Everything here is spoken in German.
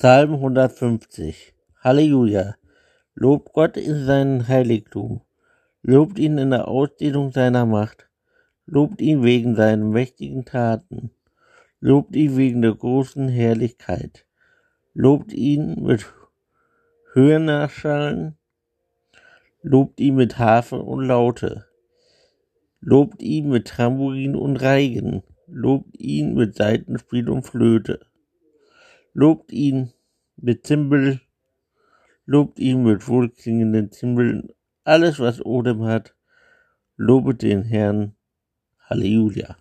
Psalm 150 Halleluja! Lobt Gott in seinem Heiligtum. Lobt ihn in der Ausdehnung seiner Macht. Lobt ihn wegen seinen mächtigen Taten. Lobt ihn wegen der großen Herrlichkeit. Lobt ihn mit Hörnerschallen. Lobt ihn mit Hafen und Laute. Lobt ihn mit Tambourin und Reigen. Lobt ihn mit Seitenspiel und Flöte lobt ihn mit Zimbel, lobt ihn mit wohlklingenden Zimbeln, alles was Odem hat, lobet den Herrn. Halleluja.